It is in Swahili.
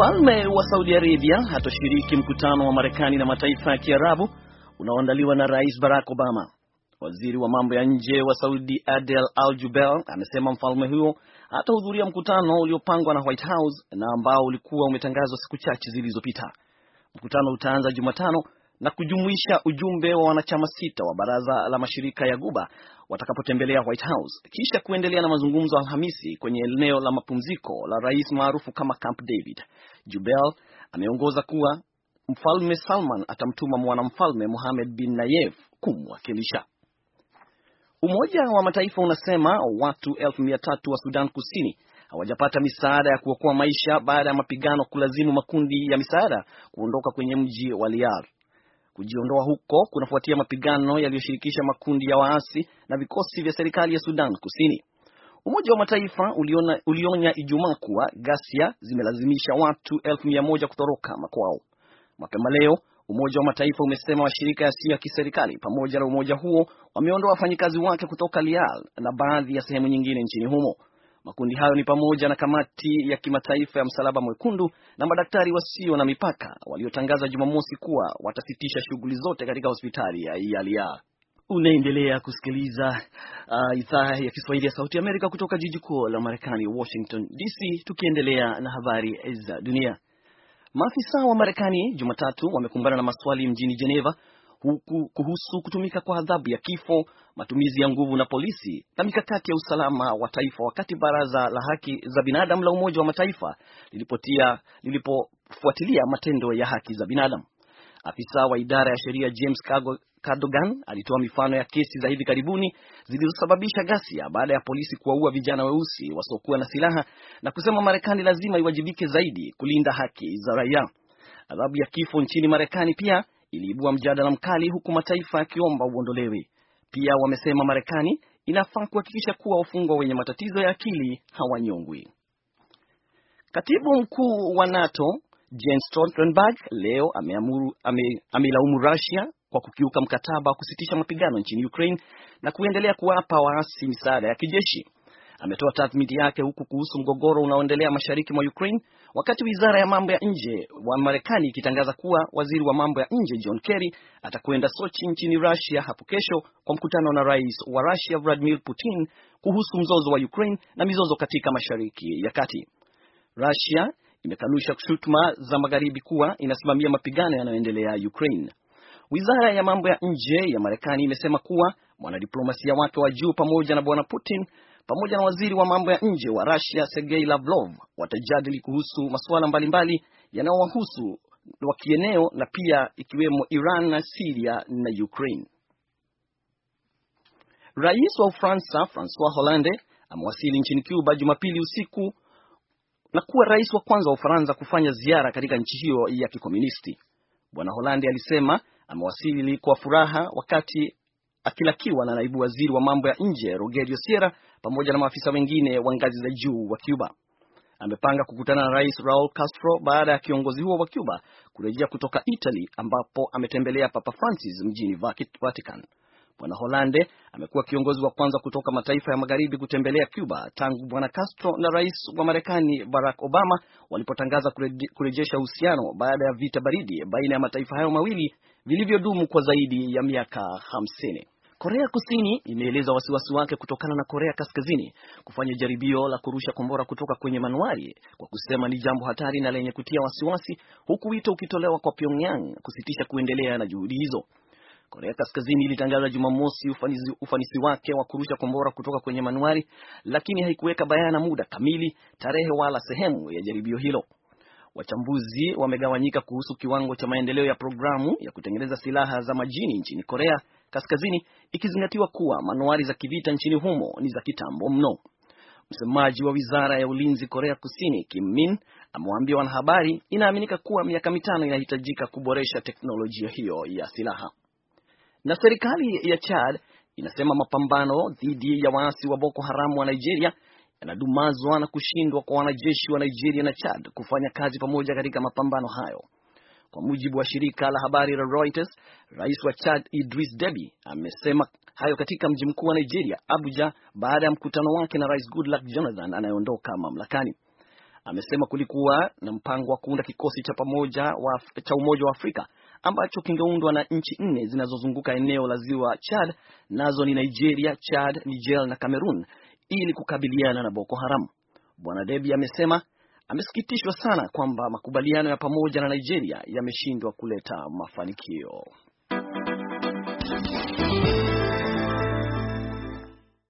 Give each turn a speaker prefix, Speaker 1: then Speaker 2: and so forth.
Speaker 1: Mfalme wa Saudi Arabia hatoshiriki mkutano wa Marekani na mataifa ya Kiarabu unaoandaliwa na Rais Barack Obama. Waziri wa mambo ya nje wa Saudi Adel Al Jubeir amesema mfalme huyo hatahudhuria mkutano uliopangwa na White House na ambao ulikuwa umetangazwa siku chache zilizopita. Mkutano utaanza Jumatano na kujumuisha ujumbe wa wanachama sita wa baraza la mashirika ya Guba watakapotembelea White House kisha kuendelea na mazungumzo Alhamisi kwenye eneo la mapumziko la rais maarufu kama Camp David. Jubel ameongoza kuwa Mfalme Salman atamtuma mwanamfalme Mohamed bin Nayef kumwakilisha. Umoja wa Mataifa unasema watu elfu mia tatu wa Sudan Kusini hawajapata misaada ya kuokoa maisha baada ya mapigano kulazimu makundi ya misaada kuondoka kwenye mji wa Liar. Kujiondoa huko kunafuatia mapigano yaliyoshirikisha makundi ya waasi na vikosi vya serikali ya Sudan Kusini. Umoja wa Mataifa uliona, ulionya Ijumaa kuwa ghasia zimelazimisha watu elfu mia moja kutoroka makwao. Mapema leo Umoja wa Mataifa umesema mashirika yasiyo ya kiserikali pamoja na umoja huo wameondoa wafanyikazi wake kutoka Lial na baadhi ya sehemu nyingine nchini humo. Makundi hayo ni pamoja na Kamati ya Kimataifa ya Msalaba Mwekundu na Madaktari Wasio na Mipaka waliotangaza Jumamosi kuwa watasitisha shughuli zote katika hospitali ya Lial. Unaendelea kusikiliza uh, idhaa ya Kiswahili ya Sauti Amerika kutoka jiji kuu la Marekani, Washington DC, tukiendelea na habari za dunia. Maafisa wa Marekani Jumatatu wamekumbana na maswali mjini Geneva huku kuhusu kutumika kwa adhabu ya kifo, matumizi ya nguvu na polisi na mikakati ya usalama wa taifa, wakati baraza la haki za binadamu la Umoja wa Mataifa lilipotia lilipofuatilia matendo ya haki za binadamu. Afisa wa idara ya sheria James Cadogan alitoa mifano ya kesi za hivi karibuni zilizosababisha ghasia baada ya polisi kuwaua vijana weusi wasiokuwa na silaha na kusema Marekani lazima iwajibike zaidi kulinda haki za raia. Adhabu ya kifo nchini Marekani pia iliibua mjadala mkali huku mataifa yakiomba uondolewe. Pia wamesema Marekani inafaa kuhakikisha kuwa wafungwa wenye matatizo ya akili hawanyongwi. Katibu mkuu wa NATO Jens Stoltenberg leo ameamuru ame, Russia kwa kukiuka mkataba wa kusitisha mapigano nchini Ukraine na kuendelea kuwapa waasi misaada ya kijeshi. Ametoa tathmini yake huku kuhusu mgogoro unaoendelea mashariki mwa Ukraine, wakati wizara ya mambo ya nje wa Marekani ikitangaza kuwa waziri wa mambo ya nje John Kerry atakwenda Sochi nchini Russia hapo kesho kwa mkutano na rais wa Russia Vladimir Putin kuhusu mzozo wa Ukraine na mizozo katika mashariki ya kati. Russia imekanusha shutuma za magharibi kuwa inasimamia mapigano yanayoendelea Ukraine. Wizara ya mambo ya nje ya Marekani imesema kuwa mwanadiplomasia wake wa juu pamoja na bwana Putin pamoja na waziri wa mambo ya nje wa Russia Sergei Lavrov watajadili kuhusu masuala mbalimbali yanayowahusu wa kieneo na pia ikiwemo Iran na Syria na Ukraine. Rais wa Ufaransa Francois Hollande amewasili nchini Cuba Jumapili usiku na kuwa rais wa kwanza wa Ufaransa kufanya ziara katika nchi hiyo ya kikomunisti. Bwana Hollande alisema amewasili kwa furaha wakati akilakiwa na naibu waziri wa mambo ya nje Rogerio Sierra pamoja na maafisa wengine wa ngazi za juu wa Cuba. Amepanga kukutana na rais Raul Castro baada ya kiongozi huo wa Cuba kurejea kutoka Italy ambapo ametembelea Papa Francis mjini Vatican. Bwana Holande amekuwa kiongozi wa kwanza kutoka mataifa ya magharibi kutembelea Cuba tangu bwana Castro na rais wa Marekani Barack Obama walipotangaza kurejesha uhusiano baada ya vita baridi baina ya mataifa hayo mawili vilivyodumu kwa zaidi ya miaka hamsini. Korea Kusini imeeleza wasiwasi wake kutokana na Korea Kaskazini kufanya jaribio la kurusha kombora kutoka kwenye manuari kwa kusema ni jambo hatari na lenye kutia wasiwasi, huku wito ukitolewa kwa Pyongyang kusitisha kuendelea na juhudi hizo. Korea Kaskazini ilitangaza Jumamosi ufanisi, ufanisi wake wa kurusha kombora kutoka kwenye manuari, lakini haikuweka bayana muda kamili, tarehe wala sehemu ya jaribio hilo. Wachambuzi wamegawanyika kuhusu kiwango cha maendeleo ya programu ya kutengeneza silaha za majini nchini Korea Kaskazini, ikizingatiwa kuwa manuari za kivita nchini humo ni za kitambo mno. Msemaji wa wizara ya ulinzi Korea Kusini, Kim Min, amewaambia wanahabari inaaminika kuwa miaka mitano inahitajika kuboresha teknolojia hiyo ya silaha. Na serikali ya Chad inasema mapambano dhidi ya waasi wa Boko Haram wa Nigeria yanadumazwa na kushindwa kwa wanajeshi wa Nigeria na Chad kufanya kazi pamoja katika mapambano hayo. Kwa mujibu wa shirika la habari la Reuters, rais wa Chad Idris Deby amesema hayo katika mji mkuu wa Nigeria, Abuja, baada ya mkutano wake na rais Goodluck Jonathan anayeondoka mamlakani. amesema kulikuwa na mpango wa kuunda kikosi cha pamoja wa, cha Umoja wa Afrika ambacho kingeundwa na nchi nne zinazozunguka eneo la ziwa Chad, nazo ni Nigeria, Chad, Niger na Cameroon ili kukabiliana na Boko Haram. Bwana Deby amesema amesikitishwa sana kwamba makubaliano ya pamoja na Nigeria yameshindwa kuleta mafanikio.